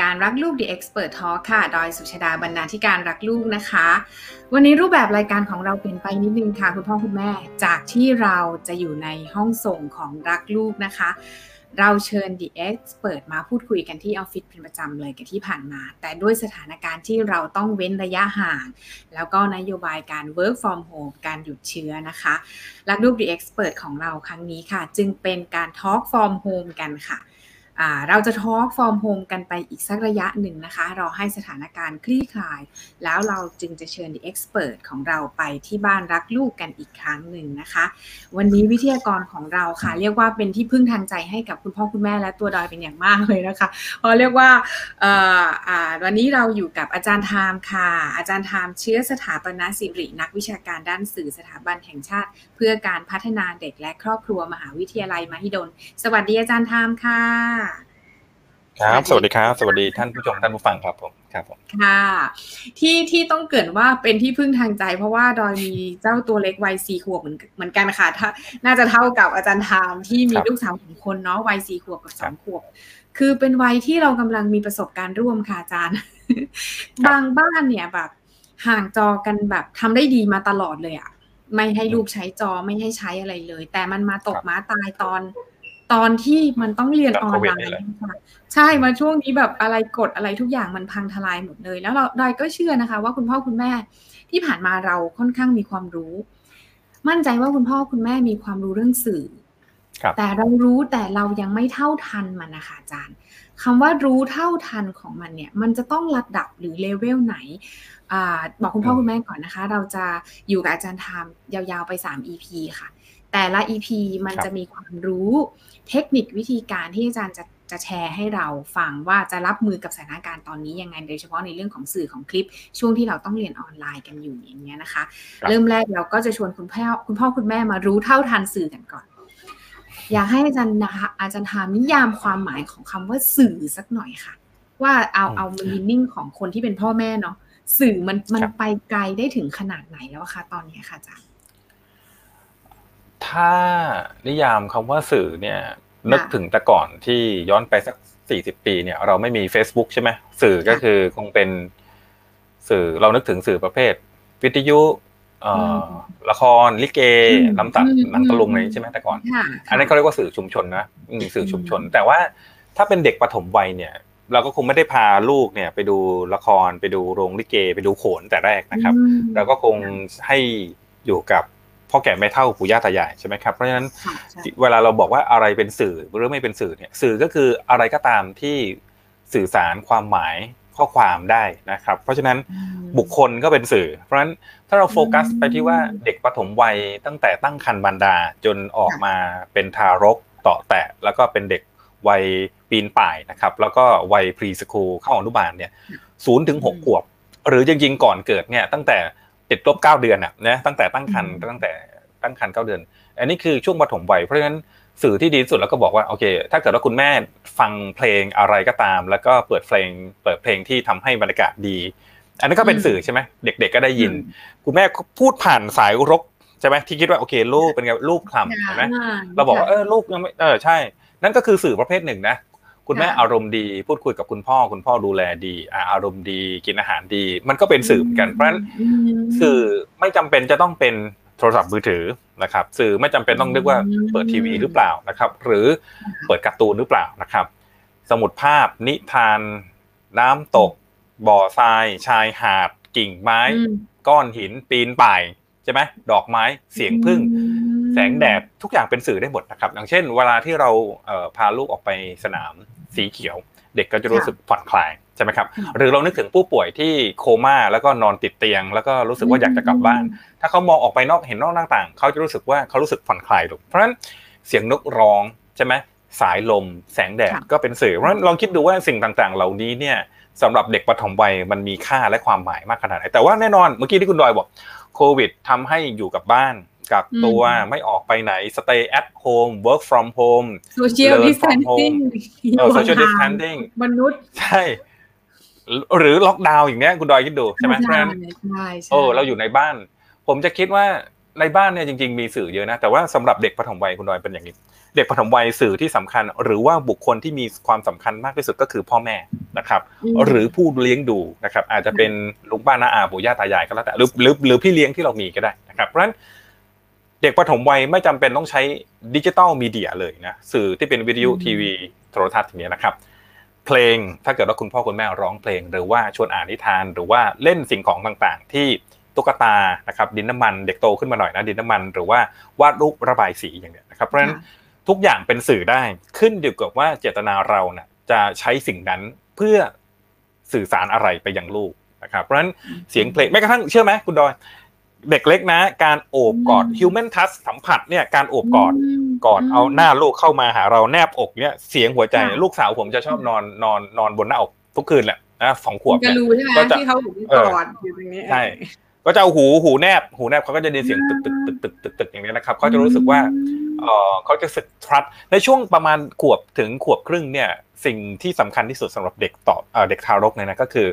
การรักลูก The Expert Talk ค่ะ ดอยสุชาดาบรรณาธิการรักลูกนะคะ วันนี้รูปแบบรายการของเราเปลี่ยนไปนิดนึงค่ะ คุณพ่อคุณแม่ จากที่เราจะอยู่ในห้องส่งของรักลูกนะคะ เราเชิญ The Expert มาพูดคุยกันที่ออฟฟิศเป็นประจำเลยกับที่ผ่านมา แต่ด้วยสถานการณ์ที่เราต้องเว้นระยะห่าง แล้วก็นโยบายการ work from home การหยุดเชื้อนะคะ รักลูก The Expert ของเราครั้งนี้ค่ะ จึงเป็นการ talk from home กันค่ะ เราจะ talk from home กันไปอีกสักระยะหนึ่งนะคะ รอให้สถานการณ์คลี่คลาย แล้วเราจึงจะเชิญ The Expert ของเราไปที่บ้านรักลูกกันอีกครั้งหนึ่งนะคะ วันนี้วิทยากรของเราค่ะ เรียกว่าเป็นที่พึ่งทางใจให้กับคุณพ่อคุณแม่และตัวดอยเป็นอย่างมากเลยนะคะเพราะเรียกว่าวันนี้เราอยู่กับอาจารย์ไทม์ค่ะ อาจารย์ไทม์เชื้อสถาปนสิรินักวิชาการด้านสื่อสถาบันแห่งชาติ เพื่อการพัฒนาเด็กและครอบครัวมหาวิทยาลัยมหิดล สวัสดีอาจารย์ไทม์ค่ะ ครับ สวัสดีครับ สวัสดีท่านผู้ชมท่านผู้ฟังครับผมครับผมค่ะ ที่ที่ต้องเกิดว่าเป็นที่พึ่งทางใจ เพราะว่าดอยมีเจ้าตัวเล็กวัยสี่ขวบเหมือนเหมือนกันค่ะถ้าน่าจะเท่ากับอาจารย์ทามที่มีลูกสาวสองคนเนาะวัยสี่ขวบกับสองขวบ คือเป็นวัยที่เรากำลังมีประสบการณ์ร่วมค่ะอาจารย์ บางบ้านเนี่ยแบบ ห่างจอกันแบบทำได้ดีมาตลอดเลยอะไม่ให้ลูกใช้จอไม่ให้ใช้อะไรเลย แต่มันมาตกม้าตายตอน ตอนที่มันต้องเรียนออนไลน์ค่ะใช่มาช่วงนี้แบบอะไรกดอะไรทุกอย่างมันพังทลายหมดเลย แล้วเราดอยก็เชื่อนะคะ ว่าคุณพ่อคุณแม่ที่ผ่านมาเราค่อนข้างมีความรู้ มั่นใจว่าคุณพ่อคุณแม่มีความรู้เรื่องสื่อแต่เรารู้แต่เรายังไม่เท่าทันมันนะคะอาจารย์คำว่ารู้เท่าทันของมันเนี่ย มันจะต้องระดับหรือเลเวลไหนอบอกคุณพ่อคุณแม่ก่อนนะคะ เราจะอยู่กับอาจารย์ทามยาวๆไป 3 EP ค่ะ แต่ละ EP มันจะมีความรู้เทคนิควิธีการที่อาจารย์จะจะแชร์ให้เราฟังว่าจะรับมือกับสถานการณ์ตอนนี้ยังไงโดยเฉพาะในเรื่องของสื่อของคลิป ช่วงที่เราต้องเรียนออนไลน์กันอยู่อย่างเงี้ยนะคะ เริ่มแรกเราก็จะชวนคุณพ่อคุณพ่อคุณแม่มารู้เท่าทันสื่อกันก่อน อยากให้อาจารย์นะคะอาจารย์ถามนิยามความหมายของคำว่าสื่อสักหน่อยค่ะ ว่าเอาเอามีนิ่งของคนที่เป็นพ่อแม่เนาะสื่อมันมันไปไกลได้ถึงขนาดไหนแล้วคะตอนนี้ค่ะอาจารย์ ถ้านิยามคำว่าสื่อเนี่ยนึกถึงแต่ก่อนที่ย้อนไปสักสี่สิบปีเนี่ยเราไม่มี Facebook ใช่ไหมสื่อก็คือคงเป็นสื่อเรานึกถึงสื่อประเภท วิทยุละครลิเกลำตัดหนังตะลุงอะไรใช่ไหมแต่ก่อน อันนั้นเขาเรียกว่าสื่อชุมชนนะสื่อชุมชน แต่ว่าถ้าเป็นเด็กปฐมวัยเนี่ย เราก็คงไม่ได้พาลูกเนี่ยไปดูละครไปดูโรงลิเก ไปดูโขนแต่แรกนะครับ เราก็คงให้อยู่กับ พ่อแก่ไม่เท่าปู่ย่าตายายใช่ไหมครับเพราะฉะนั้นเวลาเราบอกว่าอะไรเป็นสื่อหรือไม่เป็นสื่อเนี่ยสื่อก็คืออะไรก็ตามที่สื่อสารความหมายข้อความได้นะครับ เพราะฉะนั้นบุคคลก็เป็นสื่อ เพราะฉะนั้นถ้าเราโฟกัสไปที่ว่าเด็กปฐมวัยตั้งแต่ตั้งครรภ์บรรดาจนออกมาเป็นทารกต่อแตะแล้วก็เป็นเด็กวัยปีนป่ายนะครับ แล้วก็วัยพรีสคูลเข้าอนุบาลเนี่ยศูนย์ถึงหกขวบ หรือจริงๆก่อนเกิดเนี่ยตั้งแต่ ติดลบเก้าเดือนอะนะตั้งแต่ตั้งครรภ์ตั้งแต่ตั้งครรภ์เก้าเดือน อันนี้คือช่วงปฐมวัยเพราะฉะนั้นสื่อที่ดีที่สุดแล้วก็บอกว่าโอเค ถ้าเกิดว่าคุณแม่ฟังเพลงอะไรก็ตาม แล้วก็เปิดเพลง เปิดเพลงที่ทำให้บรรยากาศดี อันนี้ก็เป็นสื่อใช่ไหมเด็ก ๆ ก็ได้ยิน คุณแม่พูดผ่านสายรกใช่ไหมที่คิดว่าโอเคลูกเป็นไงลูกคลำใช่ไหมเราบอกว่าเออลูกยังไม่เออใช่ นั่นก็คือสื่อประเภทหนึ่งนะ คุณแม่อารมณ์ดี พูดคุยกับคุณพ่อคุณพ่อดูแลดีอารมณ์ดีกินอาหารดี มันก็เป็นสื่อเหมือนกัน เพราะฉะนั้นสื่อไม่จำเป็นจะต้องเป็นโทรศัพท์มือถือนะครับ สื่อไม่จำเป็นต้องนึกว่าเปิดทีวีหรือเปล่านะครับ หรือเปิดการ์ตูนหรือเปล่านะครับ สมุดภาพนิทาน น้ำตก บ่อทราย ชายหาด กิ่งไม้ ก้อนหินปีนป่ายใช่ไหมดอกไม้เสียงพึ่งแสงแดดทุกอย่างเป็นสื่อได้หมดนะครับ อย่างเช่น เวลาที่เราพาลูกออกไปสนาม สีเขียว เด็กก็จะรู้สึกผ่อนคลายใช่ไหมครับหรือเรานึกถึงผู้ป่วยที่โคม่าแล้วก็นอนติดเตียง แล้วก็รู้สึกว่าอยากจะกลับบ้าน ถ้าเขามองออกไปนอกเห็นนอกหน้าต่างเขาจะรู้สึกว่าเขารู้สึกผ่อนคลายลงเพราะฉะนั้นเสียงนกร้องใช่ไหมสายลม แสงแดดก็เป็นสื่อเพราะฉะนั้นลองคิดดูว่าสิ่งต่างๆ เหล่านี้เนี่ยสำหรับเด็กปฐมวัยมันมีค่าและความหมายมากขนาดไหนแต่ว่าแน่นอนเมื่อกี้ที่คุณดอยบอกโควิดทำให้อยู่กับบ้าน กักตัวไม่ออกไปไหน stay at home work from home social distancing เออ social distancing มนุษย์ ใช่ หรือล็อกดาวน์อย่างเนี้ยคุณดอยคิดดูใช่ไหมเพราะฉะนั้นโอ้เราอยู่ในบ้าน ผมจะคิดว่าในบ้านเนี่ยจริง ๆ มีสื่อเยอะนะ แต่ว่าสำหรับเด็กปฐมวัยคุณดอยเป็นอย่างนี้ เด็กปฐมวัยสื่อที่สำคัญ หรือว่าบุคคลที่มีความสำคัญมากที่สุดก็คือพ่อแม่นะครับ หรือผู้เลี้ยงดูนะครับ อาจจะเป็นลุงป้าน้าอาปู่ย่าตายายก็แล้วแต่หรือหรือหรือพี่เลี้ยงที่เรามีก็ได้นะครับเพราะฉะนั้น เด็กปฐมวัยไม่จำเป็นต้องใช้ดิจิตอลมีเดียเลยนะสื่อที่เป็นวิทยุทีวีโทรทัศน์อย่างนี้นะครับ เพลงถ้าเกิดว่าคุณพ่อคุณแม่ร้องเพลง หรือว่าชวนอ่านนิทาน หรือว่าเล่นสิ่งของต่างๆ ที่ตุ๊กตานะครับดินน้ำมันเด็กโตขึ้นมาหน่อยนะดินน้ำมัน หรือว่าวาดรูประบายสีอย่างเนี้ยนะครับเพราะฉะนั้นทุกอย่างเป็นสื่อได้ขึ้นอยู่กับว่าเจตนาเราเนะ่ยจะใช้สิ่งนั้นเพื่อสื่อสารอะไรไปยังลูกนะครับเพราะฉะนั้นเสียงเพลงแม้กระทั่งเชื่อไหมคุณดอย เด็กเล็กนะ การโอบกอด human touch สัมผัสเนี่ยการโอบกอดกอดเอาหน้าลูกเข้ามาหาเราแนบอกเนี่ยเสียงหัวใจลูกสาวผมจะชอบนอนนอนนอนบนหน้าอกทุกคืนแหละนะสองขวบจะรู้ใช่ไหมที่เขาหูกอดอยู่ตรงนี้ใช่ก็จะเอาหูหูแนบ หูแนบเขาก็จะได้เสียงตึกตึกตึกตึกตึกตึกอย่างนี้นะครับเขาจะรู้สึกว่าเออเขาจะสึกทรัสในช่วงประมาณขวบถึงขวบครึ่งเนี่ย สิ่งที่สำคัญที่สุดสำหรับเด็กต่อเด็กทารกเนี่ยนะก็คือ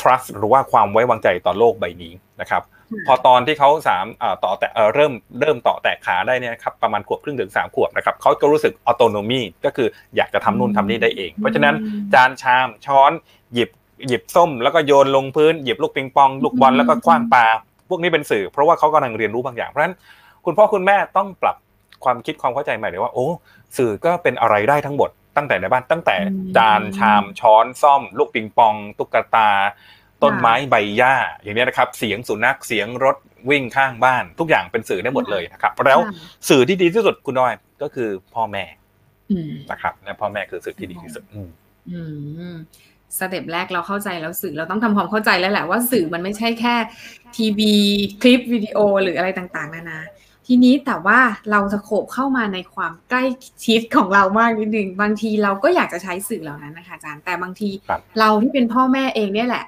trust หรือว่าความไว้วางใจต่อโลกใบนี้นะครับ พอตอนที่เขาสามต่อแต่เริ่มเริ่มต่อแตกขาได้เนี่ยครับประมาณขวบครึ่งถึงสามขวบนะครับเขาก็รู้สึกออโตโนมีก็คืออยากจะทำนู่นทำนี่ได้เอง เพราะฉะนั้นจานชามช้อน หยิบหยิบส้ม แล้วก็โยนลงพื้นหยิบลูกปิงปอง ลูกบอลแล้วก็คว้างปลาพวกนี้เป็นสื่อ เพราะว่าเขากำลังเรียนรู้บางอย่างเพราะฉะนั้นคุณพ่อคุณแม่ต้องปรับความคิดความเข้าใจใหม่เลยว่าโอ้สื่อก็เป็นอะไรได้ทั้งหมดตั้งแต่ในบ้านตั้งแต่จานชามช้อนซ่อม ลูกปิงปอง ตุ๊กตา ต้นไม้ใบหญ้าอย่างนี้นะครับ เสียงสุนัขเสียงรถวิ่งข้างบ้าน ทุกอย่างเป็นสื่อได้หมดเลยนะครับ แล้วสื่อที่ดีที่สุดคุณน้อยก็คือพ่อแม่นะครับและพ่อแม่คือสื่อที่ดีที่สุดสเต็ปแรกเราเข้าใจแล้วสื่อเราต้องทำความเข้าใจแล้วแหละว่าสื่อมันไม่ใช่แค่ทีวีคลิปวิดีโอหรืออะไรต่างๆนานาทีนี้แต่ว่าเราจะโขบเข้ามาในความใกล้ชิดของเรามากนิดนึงบางทีเราก็อยากจะใช้สื่อเหล่านั้นนะคะอาจารย์แต่บางทีเราที่เป็นพ่อแม่เองเนี่ยแหละ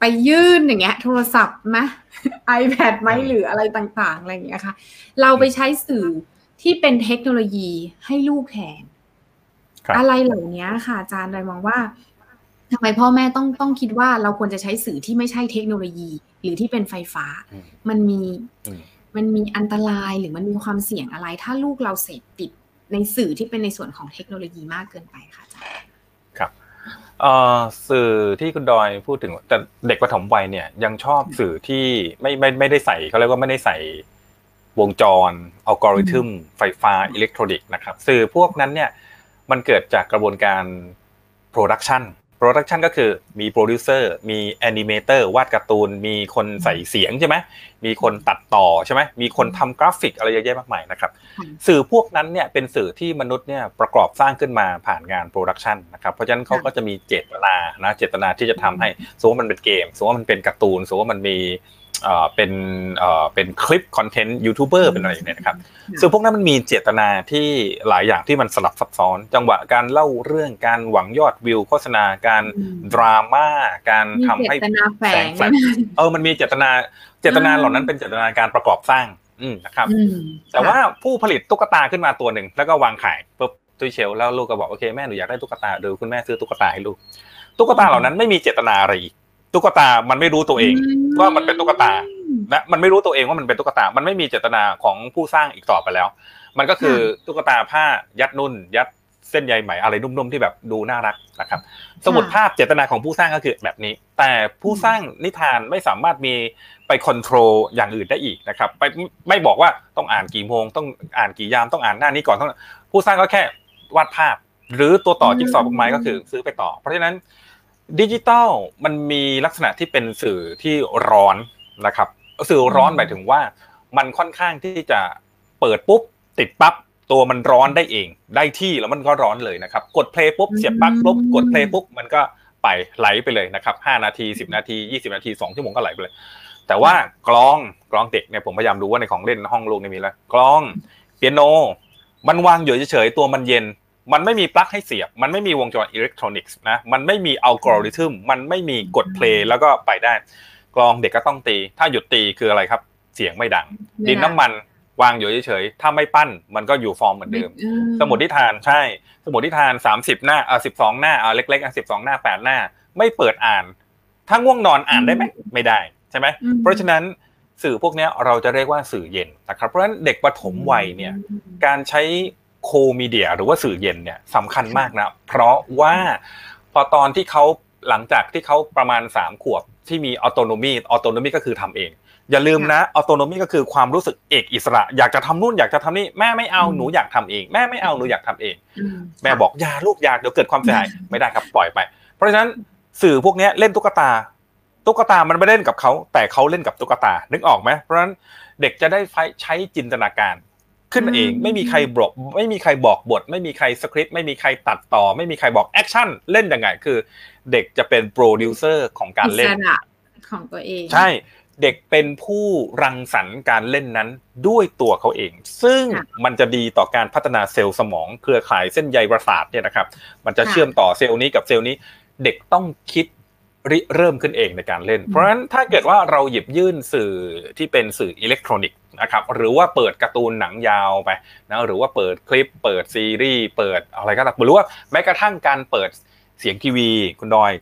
ไปยื่นอย่างเงี้ย โทรศัพท์ไหม iPad ไหมหรืออะไรต่างๆ อะไรอย่างเงี้ยค่ะ เราไปใช้สื่อที่เป็นเทคโนโลยีให้ลูกแทน อะไรเหล่านี้ค่ะ อาจารย์เลยมองว่าทำไมพ่อแม่ต้องต้องคิดว่าเราควรจะใช้สื่อที่ไม่ใช่เทคโนโลยี หรือที่เป็นไฟฟ้า มันมีมันมีอันตรายหรือมันมีความเสี่ยงอะไร ถ้าลูกเราเสพติดในสื่อที่เป็นในส่วนของเทคโนโลยีมากเกินไปค่ะอาจารย์ครับ สื่อที่คุณดอยพูดถึงแต่เด็กประถมวัยเนี่ยยังชอบสื่อที่ไม่ไม่ไม่ได้ใส่เขาเรียกว่าไม่ได้ใส่วงจรอัลกอริทึมไฟฟ้าอิเล็กทรอนิกส์นะครับ สื่อพวกนั้นเนี่ยมันเกิดจากกระบวนการ production production ก็คือมีโปรดิวเซอร์มี animator วาดการ์ตูน มีคนใส่เสียงใช่ไหมมีคนตัดต่อใช่ไหมมีคนทำกราฟิกอะไรเยอะแยะมากมายนะครับสื่อพวกนั้นเนี่ยเป็นสื่อที่มนุษย์เนี่ยประกอบสร้างขึ้นมาผ่านงาน production นะครับเพราะฉะนั้นเขาก็จะมีเจตนานะเจตนาที่จะทำให้สมมติมันเป็นเกมสมมติมันเป็นการ์ตูนสมมติมันมี เป็นเป็นคลิป content YouTuber เป็นอะไรอย่างเงี้ยนะครับซึ่งพวกนั้นมันมีเจตนาที่หลายอย่างที่มันสลับซับซ้อน จังหวะการเล่าเรื่องการหวังยอดวิวโฆษณาการดราม่าการทำให้แสง flare เออมันมีเจตนาเจตนาเหล่านั้นเป็นเจตนาการประกอบสร้างอืมนะครับ แต่ว่าผู้ผลิตตุ๊กตาขึ้นมาตัวหนึ่งแล้วก็วางขายปุ๊บตุ้ยเชลแล้วลูกก็บอกโอเคแม่หนูอยากได้ตุ๊กตาเดี๋ยวคุณแม่ซื้อตุ๊กตาให้ลูกตุ๊กตาเหล่านั้นไม่มีเจตนาอะไรอีก ตุ๊กตามันไม่รู้ตัวเองว่ามันเป็นตุ๊กตานะมันไม่รู้ตัวเองว่ามันเป็นตุ๊กตา มันไม่มีเจตนาของผู้สร้างอีกต่อไปแล้ว มันก็คือตุ๊กตาผ้ายัดนุ่น ยัดเส้นใยไหมอะไรนุ่มๆที่แบบดูน่ารักนะครับ สมุดภาพเจตนาของผู้สร้างก็คือแบบนี้ แต่ผู้สร้างนิทานไม่สามารถมีไปคอนโทรลอย่างอื่นได้อีกนะครับไปไม่บอกว่าต้องอ่านกี่โมง ต้องอ่านกี่ยามต้องอ่านหน้านี้ก่อนต้องผู้สร้างก็แค่วาดภาพ หรือตัวต่อจิ๊กซอว์ไม้ก็คือซื้อไปต่อ เพราะฉะนั้น ดิจิตอลมันมีลักษณะที่เป็นสื่อที่ร้อนนะครับ สื่อร้อนหมายถึงว่ามันค่อนข้างที่จะเปิดปุ๊บ ติดปั๊บตัวมันร้อนได้เอง ได้ที่แล้วมันก็ร้อนเลยนะครับ กด play ปุ๊บเสียบปลั๊กปุ๊บกด play ปุ๊บมันก็ไปไหลไปเลยนะครับห้านาทีสิบนาทียี่สิบนาทีสองชั่วโมงก็ไหลไปเลย แต่ว่ากลองกลองเด็กเนี่ยผมพยายามดูว่าในของเล่นห้องลูกนี่มีแล้วกลองเปียโน มันวางอยู่เฉยๆตัวมันเย็น มันไม่มีปลั๊กให้เสียบ มันไม่มีวงจรอิเล็กทรอนิกส์นะ มันไม่มีอัลกอริทึม มันไม่มีกด play แล้วก็ไปได้ กลองเด็กก็ต้องตี ถ้าหยุดตีคืออะไรครับ เสียงไม่ดัง ดินน้ำมันวางอยู่เฉยๆ ถ้าไม่ปั้นมันก็อยู่ฟอร์มเหมือนเดิม สมุดที่ทานใช่ สมุดที่ทานสามสิบหน้าเออสิบสองหน้าเออเล็กๆอะสิบสองหน้าแปดหน้า ไม่เปิดอ่าน ถ้าง่วงนอนอ่านได้ไหมไม่ได้ใช่ไหมเพราะฉะนั้นสื่อพวกนี้เราจะเรียกว่าสื่อเย็นนะครับเพราะฉะนั้นเด็กปฐมวัยเนี่ยการใช้ cool media หรือว่าสื่อเย็นเนี่ยสำคัญมากนะ เพราะว่าพอตอนที่เขาหลังจากที่เขาประมาณสามขวบที่มี autonomy autonomy ก็คือทำเอง อย่าลืมนะ autonomy ก็คือความรู้สึกเอกอิสระ อยากจะทำนู่นอยากจะทำนี่แม่ไม่เอาหนูอยากทำเอง แม่ไม่เอาหนูอยากทำเอง แม่บอกอย่าลูกอย่าเดี๋ยวเกิดความเสียหายไม่ได้ครับปล่อยไป เพราะฉะนั้นสื่อพวกนี้เล่นตุ๊กตา ตุ๊กตามันไม่เล่นกับเขาแต่เขาเล่นกับตุ๊กตานึกออกไหมเพราะฉะนั้นเด็กจะได้ใช้จินตนาการ ขึ้นเองไม่มีใครบอกไม่มีใครบอกบท ไม่มีใครสคริปต์ไม่มีใครตัดต่อ ไม่มีใครบอก action เล่นยังไงคือ เด็กจะเป็นโปรดิวเซอร์ของการเล่นของตัวเอง ใช่เด็กเป็นผู้รังสรรค์การเล่นนั้นด้วยตัวเขาเอง ซึ่งมันจะดีต่อการพัฒนาเซลล์สมองเครือข่ายเส้นใยประสาทเนี่ยนะครับ มันจะเชื่อมต่อเซลล์นี้กับเซลล์นี้ เด็กต้องคิดริเริ่มขึ้นเองในการเล่น เพราะฉะนั้นถ้าเกิดว่าเราหยิบยื่นสื่อที่เป็นสื่ออิเล็กทรอนิกส์ นะครับหรือว่าเปิดการ์ตูนหนังยาวไปนะหรือว่าเปิดคลิป เปิดซีรีส์เปิดอะไรก็ตามหรือว่าแม้กระทั่งการเปิดเสียงทีวีคุณดอย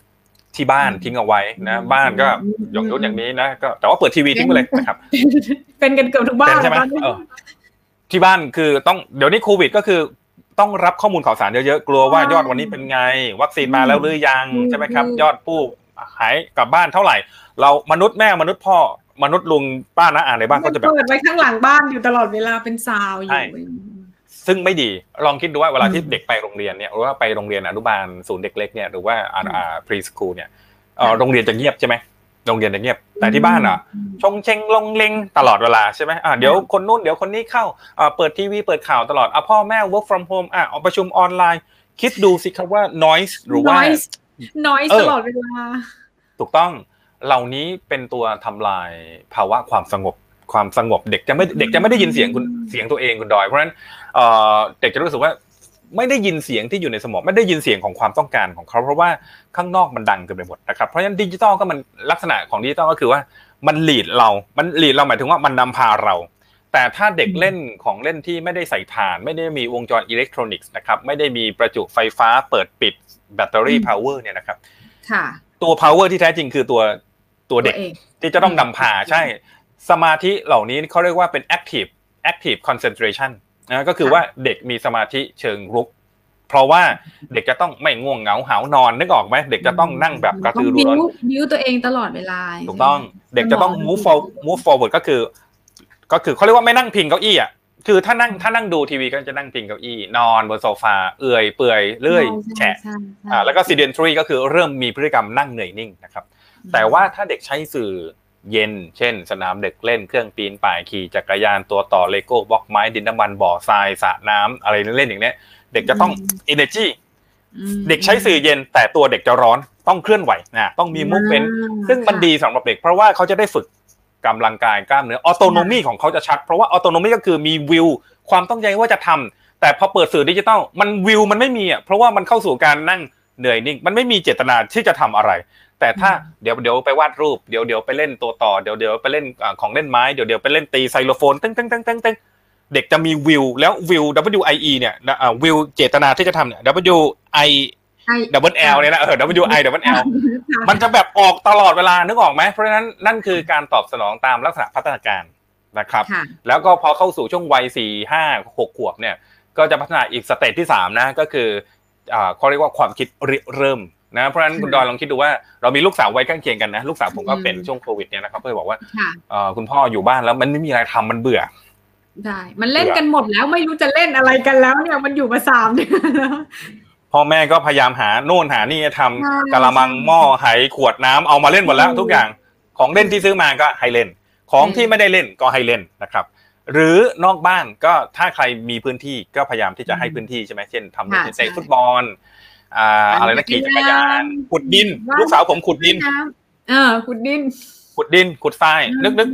ที่บ้านทิ้งเอาไว้นะ บ้านก็ยกยกอย่างนี้นะก็แต่ว่าเปิดทีวีทิ้งไปเลยนะครับ เป็นกันเกือบทุกบ้านใช่ไหมที่บ้านคือต้องเดี๋ยวนี้โควิดก็คือต้องรับข้อมูลข่าวสารเยอะๆ กลัวว่ายอดวันนี้เป็นไง วัคซีนมาแล้วหรือยังใช่ไหมครับ ยอดผู้หายกลับบ้านเท่าไหร่ เรามนุษย์แม่มนุษย์พ่อ มนุษย์ลุงป้านะอ่านในบ้านก็จะแบบเปิดไว้ข้างหลังบ้านอยู่ตลอดเวลาเป็นซาวอยู่ซึ่งไม่ดีลองคิดดูว่าเวลาที่เด็กไปโรงเรียนเนี่ยหรือว่าไปโรงเรียนอนุบาลศูนย์เด็กเล็กเนี่ยหรือว่าอ่า preschool เนี่ยโรงเรียนจะเงียบใช่ไหมโรงเรียนจะเงียบ แต่ที่บ้านอะ ชงเชงลงเลงตลอดเวลาใช่ไหมอ่าเดี๋ยวคนนู้นเดี๋ยวคนนี้เข้าอ่าเปิดทีวีเปิดข่าวตลอดอะพ่อแม่ work from home อะออกประชุมออนไลน์ คิดดูสิครับว่า noise หรือว่า noise ตลอดเวลา ถูกต้อง เหล่านี้เป็นตัวทำลายภาวะความสงบความสงบเด็กจะไม่เด็กจะไม่ได้ยินเสียงคุณเสียงตัวเองคุณดอยเพราะฉะนั้นเด็กจะรู้สึกว่าไม่ได้ยินเสียงที่อยู่ในสมองไม่ได้ยินเสียงของความต้องการของเขา เพราะว่าข้างนอกมันดังเกินไปหมดนะครับเพราะฉะนั้นดิจิตอลก็มันลักษณะของดิจิตอลก็คือว่ามัน lead เรา มัน lead เราหมายถึงว่ามันนำพาเรา แต่ถ้าเด็กเล่นของเล่นที่ไม่ได้ใส่ถ่าน ไม่ได้มีวงจรอิเล็กทรอนิกส์นะครับไม่ได้มีประจุไฟฟ้าเปิดปิดแบตเตอรี่ power เนี่ยนะครับตัว power ที่แท้จริงคือตัว ตัวเด็กที่จะต้องนำพาใช่ สมาธิเหล่านี้เขาเรียกว่าเป็น active active concentration นะก็คือว่าเด็กมีสมาธิเชิงรุก เพราะว่าเด็กจะต้องไม่ง่วงเหงาหาวนอนนึกออกไหมเด็กจะต้องนั่งแบบกระตือรือร้นบิ้วตัวเองตลอดเวลาถูกต้องเด็กจะต้อง move forward move forward ก็คือ ก็คือเขาเรียกว่าไม่นั่งพิงเก้าอี้อะคือถ้านั่งถ้านั่งดูทีวีก็จะนั่งพิงเก้าอี้นอนบนโซฟาเอื่อยเฉื่อยเรื่อยแฉะอ่าแล้วก็ sedentary ก็คือเริ่มมีพฤติกรรมนั่งเหนื่อยนิ่งนะครับ แต่ว่าถ้าเด็กใช้สื่อเย็น เช่น สนามเด็กเล่นเครื่องปีนป่ายขี่จักรยานตัวต่อเลโก้บล็อกไม้ดินน้ำมันบ่อทรายสระน้ำอะไรเล่นอย่างเนี้ย เด็กจะต้อง energy เด็กใช้สื่อเย็น แต่ตัวเด็กจะร้อนต้องเคลื่อนไหวนะต้องมี movement ซึ่งมันดีสำหรับเด็กเพราะว่าเขาจะได้ฝึกกำลังกายกล้ามเนื้อ autonomy ของเขาจะชัด เพราะว่า autonomy ก็คือมี will ความตั้งใจว่าจะทำแต่พอเปิดสื่อดิจิตอลมันวิวมันไม่มีอะเพราะว่ามันเข้าสู่การนั่งเหนื่อยนิ่งมันไม่มีเจตนาที่จะทำอะไร แต่ถ้าเดี๋ยวเดี๋ยวไปวาดรูปเดี๋ยวเดี๋ยวไปเล่นตัวต่อเดี๋ยวเดี๋ยวไปเล่นของเล่นไม้เดี๋ยวเดี๋ยวไปเล่นตีไซโลโฟนตึ้งตึ้งตึ้งตึ้งตึ้งเด็กจะมีวิวแล้ววิว W I E เนี่ยวิวเจตนาที่จะทำเนี่ย W I ดับเบิลแอลเนี่ยนะเออ W I ดับเบิลแอลมันจะแบบออกตลอดเวลานึกออกไหมเพราะฉะนั้นนั่นคือการตอบสนองตามลักษณะพัฒนาการนะครับ แล้วก็พอเข้าสู่ช่วงวัยสี่ห้าหกขวบเนี่ย ก็จะพัฒนาอีก stage ที่สามนะก็คือเขาเรียกว่าความคิดริเริ่ม นะเพราะฉะนั้นคุณดอยลองคิดดูว่าเรามีลูกสาวไว้ข้างเคียงกันนะลูกสาวผมก็เป็นช่วงโควิดเนี่ยนะครับเพื่อบอกว่าคุณพ่ออยู่บ้านแล้วมันไม่มีอะไรทำมันเบื่อได้มันเล่นกันหมดแล้วไม่รู้จะเล่นอะไรกันแล้วเนี่ยมันอยู่มาสามเดือนแล้วพ่อแม่ก็พยายามหาโน่นหานี่ทำกะละมังหม้อไหขวดน้ำเอามาเล่นหมดแล้วทุกอย่าง ของเล่นที่ซื้อมาก็ให้เล่น ของที่ไม่ได้เล่นก็ให้เล่นนะครับ หรือนอกบ้านก็ถ้าใครมีพื้นที่ก็พยายามที่จะให้พื้นที่ใช่ไหมเช่นทำเล่นเตะฟุตบอล อ่าอะไรนะขี่จักรยาน ขุดดิน ลูกสาวผมขุดดินเออขุดดิน ขุดดิน ขุดทรายนึกนึก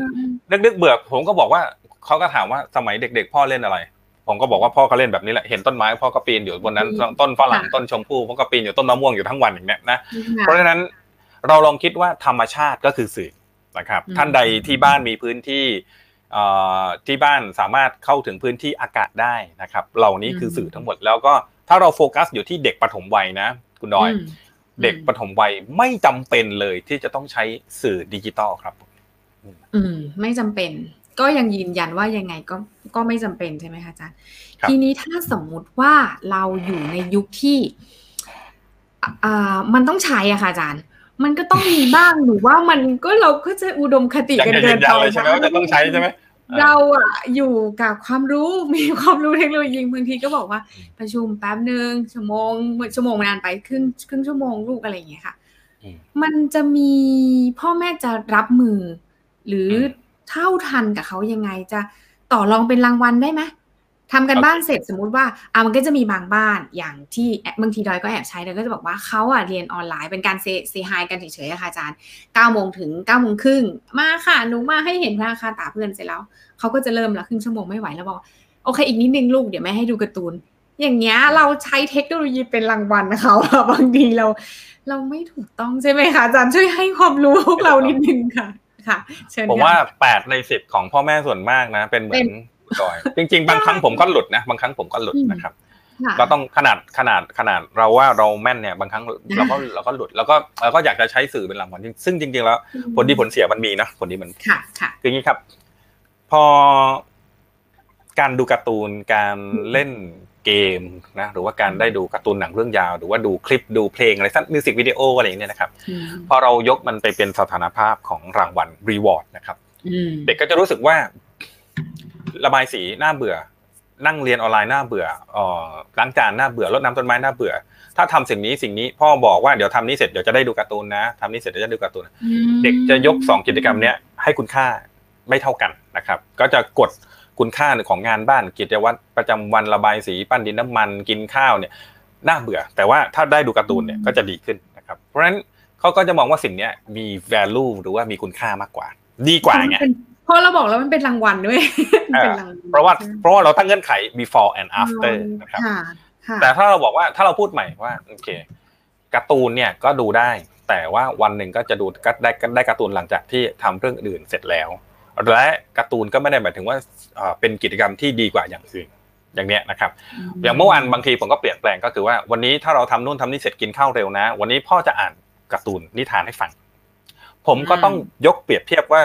นึกนึกเบื่อผมก็บอกว่าเขาก็ถามว่าสมัยเด็ก ๆ พ่อเล่นอะไร ผมก็บอกว่าพ่อก็เล่นแบบนี้แหละเห็นต้นไม้พ่อก็ปีนอยู่บนนั้น ต้นฝรั่งต้นชมพู่พ่อก็ปีนอยู่ต้นมะม่วงอยู่ทั้งวันอย่างนี้นะเพราะฉะนั้นเราลองคิดว่าธรรมชาติก็คือสื่อนะครับ ท่านใดที่บ้านมีพื้นที่ที่บ้านสามารถเข้าถึงพื้นที่อากาศได้นะครับ เหล่านี้คือสื่อทั้งหมดแล้วก็ ถ้าเราโฟกัสอยู่ที่เด็กปฐมวัยนะ คุณดอย เด็กปฐมวัยไม่จำเป็นเลยที่จะต้องใช้สื่อดิจิตอลครับ อืม ไม่จำเป็น ก็ยังยืนยันว่ายังไงก็ก็ไม่จำเป็นใช่ไหมคะอาจารย์ทีนี้ถ้าสมมุติว่าเราอยู่ในยุคที่อ่ามันต้องใช้อะค่ะอาจารย์มันก็ต้องมีบ้างหรือว่ามันก็เราก็จะอุดมคติกันเกินไปใช่ไหมว่าจะต้องใช้ใช่ไหม เราอะอยู่กับความรู้มีความรู้เทคโนโลยีบางทีก็บอกว่าประชุมแป๊บหนึ่งชั่วโมงชั่วโมงนานไปครึ่งครึ่งชั่วโมงลูกอะไรอย่างเงี้ยค่ะ มันจะมีพ่อแม่จะรับมือ หรือเท่าทันกับเขายังไงจะต่อรองเป็นรางวัลได้ไหม ทำกันบ้านเสร็จสมมุติว่าอ่ามันก็จะมีบางบ้านอย่างที่บางทีดอยก็แอบใช้ดอยก็จะบอกว่าเขาอะเรียนออนไลน์เป็นการเซเซฮายกันเฉยๆค่ะอาจารย์เก้าโมงถึงเก้าโมงครึ่งมาค่ะหนูมาให้เห็นราคาตาเพื่อนเสร็จแล้วเขาก็จะเริ่มละครึ่งชั่วโมงไม่ไหวแล้วบอกโอเคอีกนิดนึงลูกเดี๋ยวแม่ให้ดูการ์ตูน อย่างเงี้ยเราใช้เทคโนโลยีเป็นรางวัลเขาบางทีเรา เราไม่ถูกต้องใช่ไหมคะอาจารย์ช่วยให้ความรู้พวกเรานิดนึงค่ะค่ะเชิญผมว่าแปดในสิบของพ่อแม่ส่วนมากนะ เป็นเหมือน จอย จริง ๆ บางครั้งผมก็หลุดนะ บางครั้งผมก็หลุดนะครับเราต้องขนาดขนาดขนาดเราว่าเราแม่นเนี่ยบางครั้งเราก็เราก็หลุดแล้วก็เราก็อยากจะใช้สื่อเป็นรางวัลซึ่งจริง ๆ แล้ว ผลดีผลเสียมันมีนะผลดีมันค่ะค่ะคืออย่างนี้ครับ พอการดูการ์ตูนการเล่นเกมนะหรือว่าการได้ดูการ์ตูนหนังเรื่องยาว หรือว่าดูคลิปดูเพลงอะไรสั้น music video อะไรอย่างเงี้ยนะครับ พอเรายกมันไปเป็นสถานภาพของรางวัล reward นะครับเด็กก็จะรู้สึกว่า ระบายสีน่าเบื่อ นั่งเรียนออนไลน์น่าเบื่อออล้างจานหน้าเบื่อรดน้ำต้นไม้หน้าเบื่อ ถ้าทำสิ่งนี้สิ่งนี้พ่อบอกว่าเดี๋ยวทำนี้เสร็จเดี๋ยวจะได้ดูการ์ตูนนะทำนี้เสร็จเดี๋ยวจะดูการ์ตูนเด็กจะยกสองกิจกรรมเนี้ยให้คุณค่าไม่เท่ากันนะครับ ก็จะกดคุณค่าของงานบ้านกิจวัตรประจำวันระบายสีปั้นดินน้ำมันกินข้าวเนี่ยน่าเบื่อ แต่ว่าถ้าได้ดูการ์ตูนเนี่ยก็จะดีขึ้นนะครับ เพราะฉะนั้นเขาก็จะมองว่าสิ่งนี้มี value หรือว่ามีคุณค่ามากกว่า ดีกว่าไง เพราะเราบอกแล้วมันเป็นรางวัลด้วยเพราะว่าเพราะว่าเราตั้งเงื่อนไข before and after นะครับแต่ถ้าเราบอกว่าถ้าเราพูดใหม่ว่าโอเคการ์ตูนเนี่ยก็ดูได้ แต่ว่าวันหนึ่งก็จะดูก็ได้ได้การ์ตูนหลังจากที่ทำเรื่องอื่นเสร็จแล้ว และการ์ตูนก็ไม่ได้หมายถึงว่าเป็นกิจกรรมที่ดีกว่าอย่างอื่นอย่างเนี้ยนะครับอย่างเมื่อวานบางทีผมก็เปลี่ยนแปลงก็คือว่าวันนี้ถ้าเราทำนู่นทำนี่เสร็จกินข้าวเร็วนะ วันนี้พ่อจะอ่านการ์ตูนนิทานให้ฟัง ผมก็ต้องยกเปรียบเทียบว่า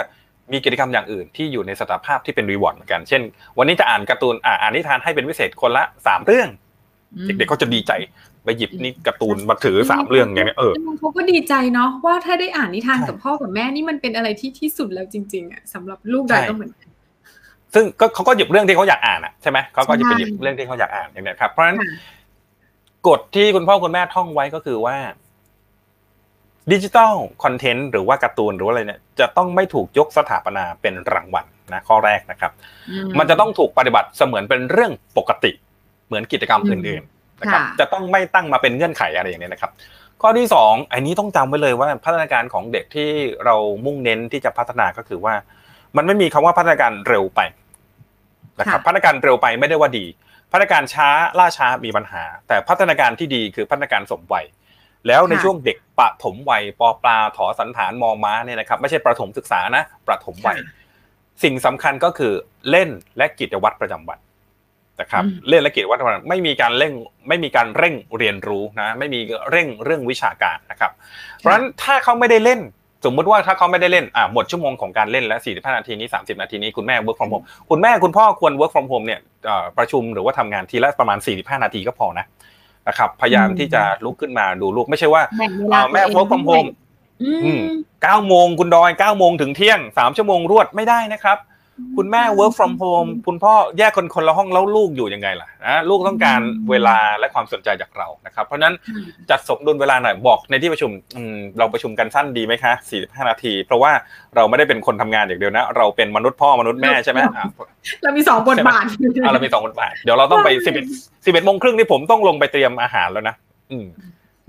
มีกิจกรรมอย่างอื่นที่อยู่ในสถานภาพที่เป็นรีวอร์ดเหมือนกัน เช่น วันนี้จะอ่านการ์ตูนอ่านนิทานให้เป็นพิเศษคนละสามเรื่อง เด็กๆก็จะดีใจไปหยิบนี่การ์ตูนมาถือสามเรื่องอย่างเงี้ยเออเขาก็ดีใจเนาะว่าถ้าได้อ่านนิทานกับพ่อกับแม่นี่มันเป็นอะไรที่ที่สุดแล้วจริงๆอะสำหรับลูกได้ก็เหมือนกันซึ่งก็เขาก็หยิบเรื่องที่เขาอยากอ่านอะใช่ไหมเขาก็จะไปหยิบเรื่องที่เขาอยากอ่านอย่างเงี้ยครับเพราะฉะนั้นกฎที่คุณพ่อคุณแม่ท่องไว้ก็คือว่า ดิจิตอลคอนเทนต์หรือว่าการ์ตูนหรือว่าอะไรเนี่ยจะต้องไม่ถูกยกสถาปนาเป็นรางวัลนะข้อแรกนะครับ มันจะต้องถูกปฏิบัติเสมือนเป็นเรื่องปกติเหมือนกิจกรรมอื่นๆนะครับจะต้องไม่ตั้งมาเป็นเงื่อนไขอะไรอย่างนี้นะครับ ข้อที่สองอันนี้ต้องจำไว้เลยว่าพัฒนาการของเด็กที่เรามุ่งเน้นที่จะพัฒนาก็คือว่า มันไม่มีคำว่าพัฒนาการเร็วไปนะครับพัฒนาการเร็วไปไม่ได้ว่าดี พัฒนาการช้าล่าช้ามีปัญหา แต่พัฒนาการที่ดีคือพัฒนาการสมวัย แล้วในช่วงเด็กปฐมวัยปปลาถอสันฐานมอม้าเนี่ยนะครับไม่ใช่ประถมศึกษานะประถมวัย สิ่งสำคัญก็คือเล่นและกิจวัตรประจำวันนะครับเล่นและกิจวัตรประจำวันไม่มีการเร่งไม่มีการเร่งเรียนรู้นะไม่มีเร่งเรื่องวิชาการนะครับ เพราะฉะนั้นถ้าเขาไม่ได้เล่นสมมุติว่าถ้าเขาไม่ได้เล่นอ่าหมดชั่วโมงของการเล่นแล้ว 45 นาทีนี้ 30 นาทีนี้คุณแม่ work from home คุณแม่คุณพ่อควร work from home เนี่ยประชุมหรือว่าทำงานทีละประมาณ 45 นาทีก็พอนะ นะครับพยายามที่จะลุกขึ้นมาดูลูกไม่ใช่ว่าแม่โฟกัมโฮมเก้าโมงคุณดอยเก้าโมงถึงเที่ยงสามชั่วโมงรวดไม่ได้นะครับ คุณแม่ work from home คุณพ่อแยกคนคนละห้องแล้วลูกอยู่ยังไงล่ะนะลูกต้องการเวลาและความสนใจจากเรานะครับ เพราะนั้นจัดสมดุลเวลาหน่อยบอกในที่ประชุมเราประชุมกันสั้นดีไหมคะ45 นาที เพราะว่าเราไม่ได้เป็นคนทำงานอย่างเดียวนะ เราเป็นมนุษย์พ่อมนุษย์แม่ใช่ไหมเรามีสองบทบาทเรามีสองบทบาทเดี๋ยวเราต้องไปสิบเอ็ดสิบเอ็ดโมงครึ่งที่ผมต้องลงไปเตรียมอาหารแล้วนะ อืม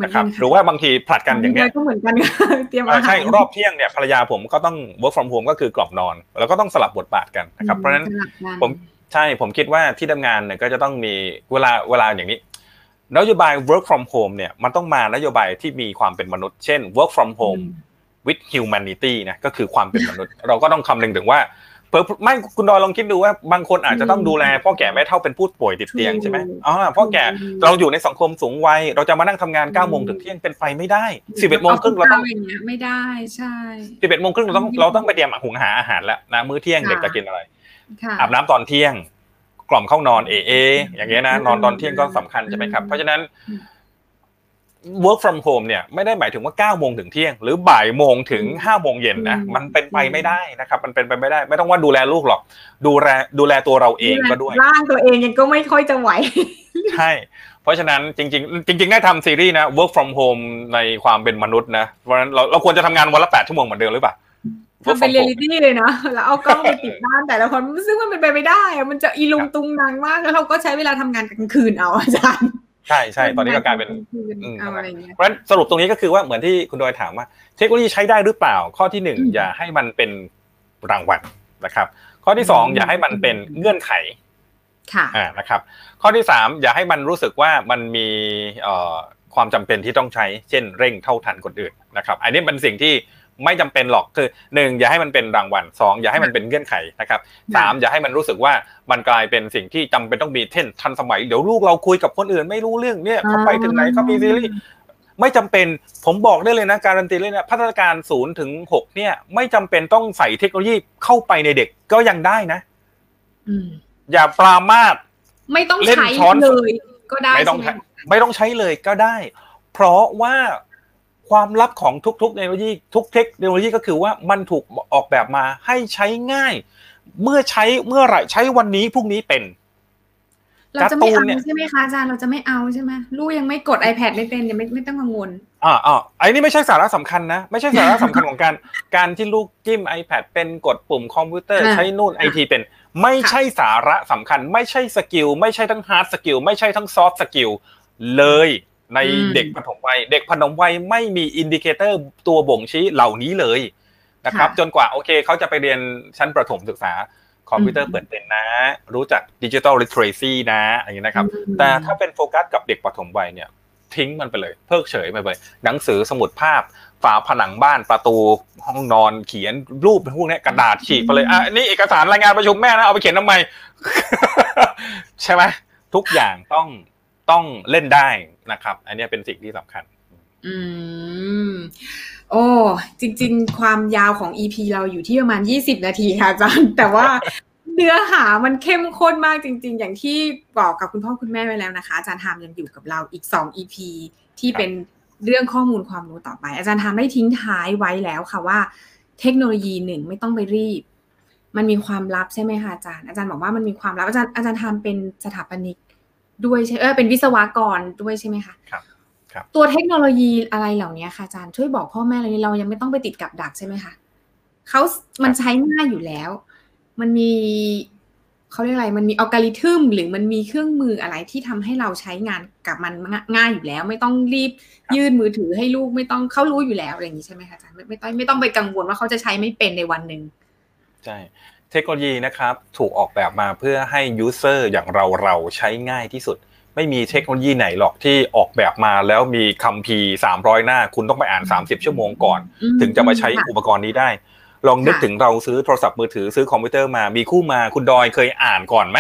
นะครับหรือว่าบางทีผลัดกันอย่างเงี้ยก็เหมือนกันเตรียมอาหารใช่รอบเที่ยงเนี่ยภรรยาผมก็ต้อง work from home ก็คือกล่อมนอน แล้วก็ต้องสลับบทบาทกันนะครับเพราะฉะนั้นผมใช่ผมคิดว่าที่ทำงานเนี่ยก็จะต้องมีเวลาเวลาอย่างนี้นโยบาย work from home เนี่ยมันต้องมานโยบายที่มีความเป็นมนุษย์ เช่น work from home with humanity นะก็คือความเป็นมนุษย์ เราก็ต้องคำนึงถึงว่า เพิ่ไม่คุณดอยลองคิดดูว่าบางคนอาจจะต้องดูแลพ่อแก่แม่เท่าเป็นผู้ป่วยติดเตียงใช่ไหมอ๋อพ่อแก่เราอยู่ในสังคมสูงวัยเราจะมานั่งทำงานเก้าโมงถึงเที่ยงเป็นไปไม่ได้สิบเอ็ดโมงครึ่งเราต้องไม่ได้ใช่สิบเอ็ดโมงครึ่งเราต้องเราต้องไปเตรียมหุงหาอาหารแล้วนะมื้อเที่ยงเด็กจะกินอะไรอาบน้ำตอนเที่ยง กล่อมเข้านอนเอเออย่างเงี้ยนะนอนตอนเที่ยงก็สำคัญใช่ไหมครับเพราะฉะนั้น work from home เนี่ยไม่ได้หมายถึงว่า9โมงถึงเที่ยง หรือบ่ายโมงถึง5โมงเย็นนะมันเป็นไปไม่ได้นะครับ มันเป็นไปไม่ได้ ไม่ต้องว่าดูแลลูกหรอก ดูแลดูแลตัวเราเองก็ด้วยร่างตัวเองยังก็ไม่ค่อยจะไหวใช่เพราะฉะนั้นจริง ๆ จริงๆได้ทำซีรีส์นะ work from home ในความเป็นมนุษย์นะเพราะฉะนั้นเราเราควรจะทำงานวันละ8ชั่วโมงเหมือนเดิมหรือเปล่าทำเป็นเรียลิตี้เลยนะแล้วเอากล้องไปติดบ้านแต่ละคนซึ่งมันเป็นไปไม่ได้อะมันจะอีลุงตุงนังมากแล้วเราก็ใช้เวลาทำงานกลางคืนเอาอาจารย์ ใช่ใช่ตอนนี้ก็กลายเป็นเอาอะไรเงี้ยเพราะฉะนั้นสรุปตรงนี้ก็คือว่าเหมือนที่คุณดอยถามว่า เทคโนโลยีใช้ได้หรือเปล่า ข้อที่หนึ่งอืมอย่าให้มันเป็นรางวัลนะครับ ข้อที่สองอืมอย่าให้มันเป็นเงื่อนไขค่ะอ่านะครับ ข้อที่สามอย่าให้มันรู้สึกว่ามันมีเอ่อความจำเป็นที่ต้องใช้ เช่น เร่งเท่าทันคนอื่นนะครับ อันนี้เป็นสิ่งที่ ไม่จำเป็นหรอกคือหนึ่งอย่าให้มันเป็นรางวัลสองอย่าให้มันเป็นเงื่อนไขนะครับสามอย่าให้มันรู้สึกว่ามันกลายเป็นสิ่งที่จำเป็นต้องมีเช่นทันสมัยเดี๋ยวลูกเราคุยกับคนอื่นไม่รู้เรื่องเนี่ยเขาไปถึงไหนเขามีซีรีส์ไม่จำเป็นผมบอกได้เลยนะการันตีเลยนะพัฒนาการศูนย์ถึงหกเนี่ยไม่จำเป็นต้องใส่เทคโนโลยีเข้าไปในเด็กก็ยังได้นะอืมอย่าปรามาสไม่ต้องเล่นใช้ช้อนเลยก็ได้ไม่ต้องใช่ไหมไม่ต้องใช้เลยก็ได้ เพราะว่า ความลับของทุกๆเทคโนโลยีทุกเทคโนโลยีก็คือว่ามันถูกออกแบบมาให้ใช้ง่าย เมื่อใช้เมื่อไหร่ใช้วันนี้พรุ่งนี้เป็นเราจะไม่การ์ตูนเอาเนี่ยใช่ไหมคะอาจารย์เราจะไม่เอาใช่ไหมลูกยังไม่กด iPad ไม่เป็นยังไม่ไม่ต้องกังวลอ่าอ่าไอ้นี่ไม่ใช่สาระสำคัญนะไม่ใช่สาระสำคัญของการการที่ลูกจิ้ม iPad เป็นกดปุ่มคอมพิวเตอร์อ่าใช้นู่นไอทีเป็น ไม่ใช่สาระสำคัญ ไม่ใช่ skill ไม่ใช่ทั้ง hard skill ไม่ใช่ทั้ง soft skill เลย ในอืมเด็กปฐมวัย เด็กปฐมวัยไม่มี indicator ตัวบ่งชี้เหล่านี้เลยนะครับ จนกว่าโอเคเขาจะไปเรียนชั้นประถมศึกษาคอมพิวเตอร์เปิดเป็นนะ รู้จัก digital literacy นะอย่างนี้นะครับอืมแต่ถ้าเป็นโฟกัสกับเด็กปฐมวัยเนี่ย ทิ้งมันไปเลย เพิกเฉยไปเลย หนังสือสมุดภาพ ฝาผนังบ้านประตูห้องนอนเขียนรูปพวกเนี้ยกระดาษฉีกไปเลยอะนี่เอกสารรายงานประชุมแม่นะเอาไปเขียนทำไมใช่ไหมทุกอย่างต้องต้องเล่นได้ นะครับ อันนี้เป็นสิ่งที่สำคัญ อืม โอ้ จริง ๆ ความยาวของ EP เราอยู่ที่ประมาณ 20 นาทีค่ะอาจารย์ แต่ว่าเนื้อหามันเข้มข้นมากจริง ๆ อย่างที่บอกกับคุณพ่อคุณแม่ไว้แล้วนะคะ อาจารย์ทามยังอยู่กับเราอีก 2 EP ที่เป็นเรื่องข้อมูลความรู้ต่อไป อาจารย์ทามได้ทิ้งท้ายไว้แล้วค่ะว่า เทคโนโลยีหนึ่งไม่ต้องไปรีบ มันมีความลับใช่ไหมคะอาจารย์ อาจารย์บอกว่ามันมีความลับอาจารย์อาจารย์ทามเป็นสถาปนิก ด้วยใช่เออเป็นวิศวกรด้วยใช่ไหมคะครับครับ ตัวเทคโนโลยีอะไรเหล่านี้ค่ะอาจารย์ช่วยบอกพ่อแม่เลยเรายังไม่ต้องไปติดกับดักใช่ไหมคะเขามันใช้ง่ายอยู่แล้ว มันมีเขาเรียกอะไร มันมีอัลกอริทึมหรือมันมีเครื่องมืออะไรที่ทำให้เราใช้งานกับมันง่ายอยู่แล้ว ไม่ต้องรีบยื่นมือถือให้ลูกไม่ต้องเขารู้อยู่แล้วอะไรอย่างนี้ใช่ไหมคะอาจารย์ไม่ไม่ต้องไม่ต้องไปกังวลว่าเขาจะใช้ไม่เป็นในวันหนึ่งใช่ เทคโนโลยีนะครับถูกออกแบบมาเพื่อให้ยูเซอร์อย่างเราเราใช้ง่ายที่สุด ไม่มีเทคโนโลยีไหนหรอกที่ออกแบบมาแล้วมีคัมภีร์300 หน้า คุณต้องไปอ่าน 30 ชั่วโมงก่อนอืมถึงจะมาใช้ค่ะอุปกรณ์นี้ได้ ลองนึกค่ะถึงเราซื้อโทรศัพท์มือถือซื้อคอมพิวเตอร์มามีคู่มือมาคุณดอยเคยอ่านก่อนไหม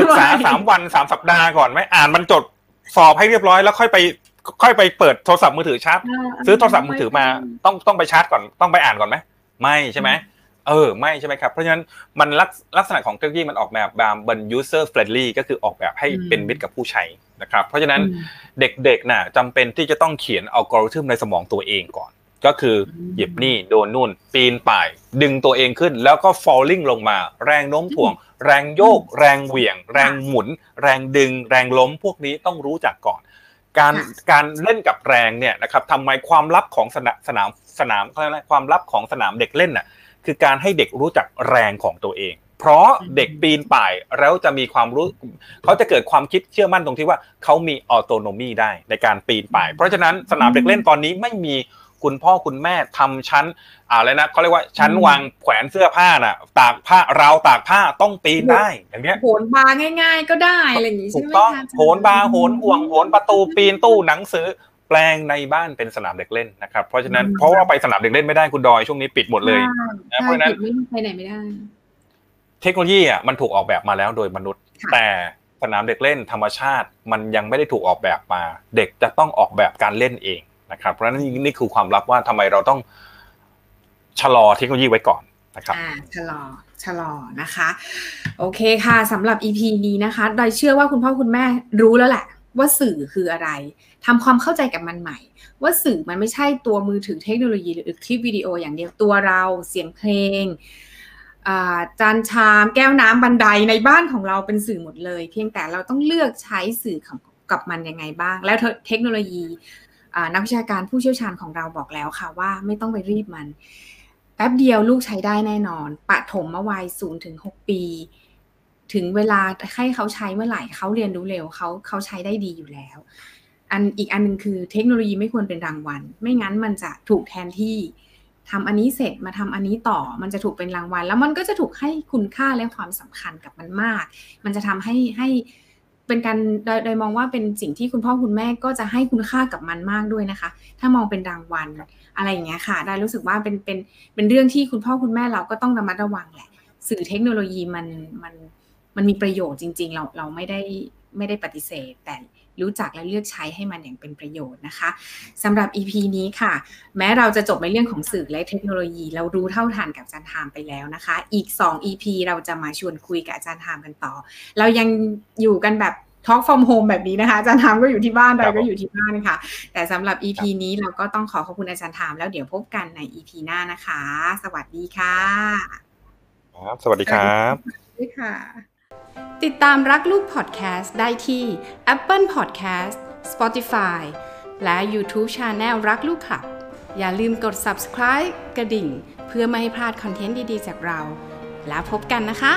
ศึกษาสามวันสามสัปดาห์ก่อนไหมอ่านมันจดสอบให้เรียบร้อยแล้วค่อยไปค่อยไปเปิดโทรศัพท์มือถือชาร์จซื้อโทรศัพท์มือถือมาต้องต้องไปชาร์จก่อนต้องไปอ่านก่อนไหมไม่ใช่ไหม เออไม่ใช่ไหมครับ เพราะฉะนั้นมันลักลักษณะของเทคโนโลยีมันออกแบบแบบเป็น user friendly ก็คือออกแบบให้อืมเป็นมิตรกับผู้ใช้นะครับเพราะฉะนั้นอืมเด็กๆน่ะจำเป็นที่จะต้องเขียนอัลกอริทึมในสมองตัวเองก่อน ก็คืออมหยิบนี่โดนนู่น ปีนป่าย ดึงตัวเองขึ้น แล้วก็ falling ลงมา แรงโน้มถ่วง แรงโยก แรงเหวี่ยง แรงหมุน แรงดึง แรงล้มพวกนี้ต้องรู้จักก่อน การค่ะการเล่นกับแรงเนี่ยนะครับทำไมความลับของสนามสนามสนามเขาเรียกอะไรความลับของสนามเด็กเล่นน่ะ คือการให้เด็กรู้จักแรงของตัวเอง เพราะเด็กปีนป่ายแล้วจะมีความรู้เขาจะเกิดความคิดเชื่อมั่นตรงที่ว่าเขามีออโตโนมีได้ในการปีนป่าย เพราะฉะนั้นสนามเด็กเล่นตอนนี้ไม่มีคุณพ่อคุณแม่ทำชั้นอะไรนะเขาเรียกว่าชั้นวางแขวนเสื้อผ้าน่ะ ตากผ้าราวตากผ้าต้องปีนได้อย่างเงี้ยโหนบาร์ง่าย ๆ ก็ได้อะไรอย่างนี้ถูใช่กไหมต้องคะาจารย์โหนบาร์โหนห่วงโหนประตูปีนตู้หนังสือแปลงในบ้านเป็นสนามเด็กเล่นนะครับเพราะฉะนั้นเพราะว่าไปสนามเด็กเล่นไม่ได้คุณดอยช่วงนี้ปิดหมดเลยใช่นะเพราะฉะนั้นใช่ไม่ไปไหนไม่ได้ เทคโนโลยีอะมันถูกออกแบบมาแล้วโดยมนุษย์ค่ะแต่สนามเด็กเล่นธรรมชาติมันยังไม่ได้ถูกออกแบบมา เด็กจะต้องออกแบบการเล่นเองนะครับ เพราะฉะนั้นนี่นี่คือความลับว่าทำไมเราต้องชะลอเทคโนโลยีไว้ก่อนนะครับชะลอชะลอนะคะ โอเคค่ะสำหรับ EP นี้นะคะดอยเชื่อว่าคุณพ่อคุณแม่รู้แล้วแหละว่าสื่อคืออะไร ทำความเข้าใจกับมันใหม่ ว่าสื่อมันไม่ใช่ตัวมือถือเทคโนโลยีหรือคลิปวิดีโออย่างเดียวตัวเราเสียงเพลงจานชามแก้วน้ำบันไดในบ้านของเราเป็นสื่อหมดเลย เพียงแต่เราต้องเลือกใช้สื่อของกับมันยังไงบ้าง แล้วเทคโนโลยีนักวิชาการผู้เชี่ยวชาญของเราบอกแล้วค่ะว่าไม่ต้องไปรีบมันแป๊บเดียวลูกใช้ได้แน่นอนปะถมมาวัยศูนย์ถึงหกปี ถึงเวลาให้เขาใช้เมื่อไหร่เขาเรียนรู้เร็วเขาเขาใช้ได้ดีอยู่แล้ว อันอีกอันนึงคือเทคโนโลยีไม่ควรเป็นรางวัล ไม่งั้นมันจะถูกแทนที่ทำอันนี้เสร็จมาทำอันนี้ต่อ มันจะถูกเป็นรางวัล แล้วมันก็จะถูกให้คุณค่าและความสำคัญกับมันมาก มันจะทำให้ให้เป็นการโดยมองว่าเป็นสิ่งที่คุณพ่อคุณแม่ก็จะให้คุณค่ากับมันมากด้วยนะคะ ถ้ามองเป็นรางวัลอะไรอย่างเงี้ยค่ะ ได้รู้สึกว่าเป็นเป็นเป็นเรื่องที่คุณพ่อคุณแม่เราก็ต้องระมัดระวังแหละ สื่อเทคโนโลยีมันมันมัน มีประโยชน์จริง ๆ เราเราไม่ได้ไม่ได้ปฏิเสธ แต่รู้จักและเลือกใช้ให้มันอย่างเป็นประโยชน์นะคะสำหรับ EP นี้ค่ะ แม้เราจะจบในเรื่องของสื่อและเทคโนโลยี เรารู้เท่าทันกับอาจารย์ทามไปแล้วนะคะ อีก 2 EP เราจะมาชวนคุยกับอาจารย์ทามกันต่อ เรายังอยู่กันแบบ talk from home แบบนี้นะคะอาจารย์ทามก็อยู่ที่บ้านเราก็อยู่ที่บ้านค่ะ แต่สำหรับ EP นี้เราก็ต้องขอขอบคุณอาจารย์ทามแล้วเดี๋ยวพบกันใน EP หน้านะคะ สวัสดีค่ะ ครับ สวัสดีครับสวัสดีค่ะ ติดตามรักลูกพอดแคสต์ได้ที่ Apple Podcast Spotify และ YouTube Channel รักลูกค่ะอย่าลืมกด subscribe กระดิ่ง เพื่อไม่ให้พลาดคอนเทนต์ดี ๆ จากเรา แล้วพบกันนะคะ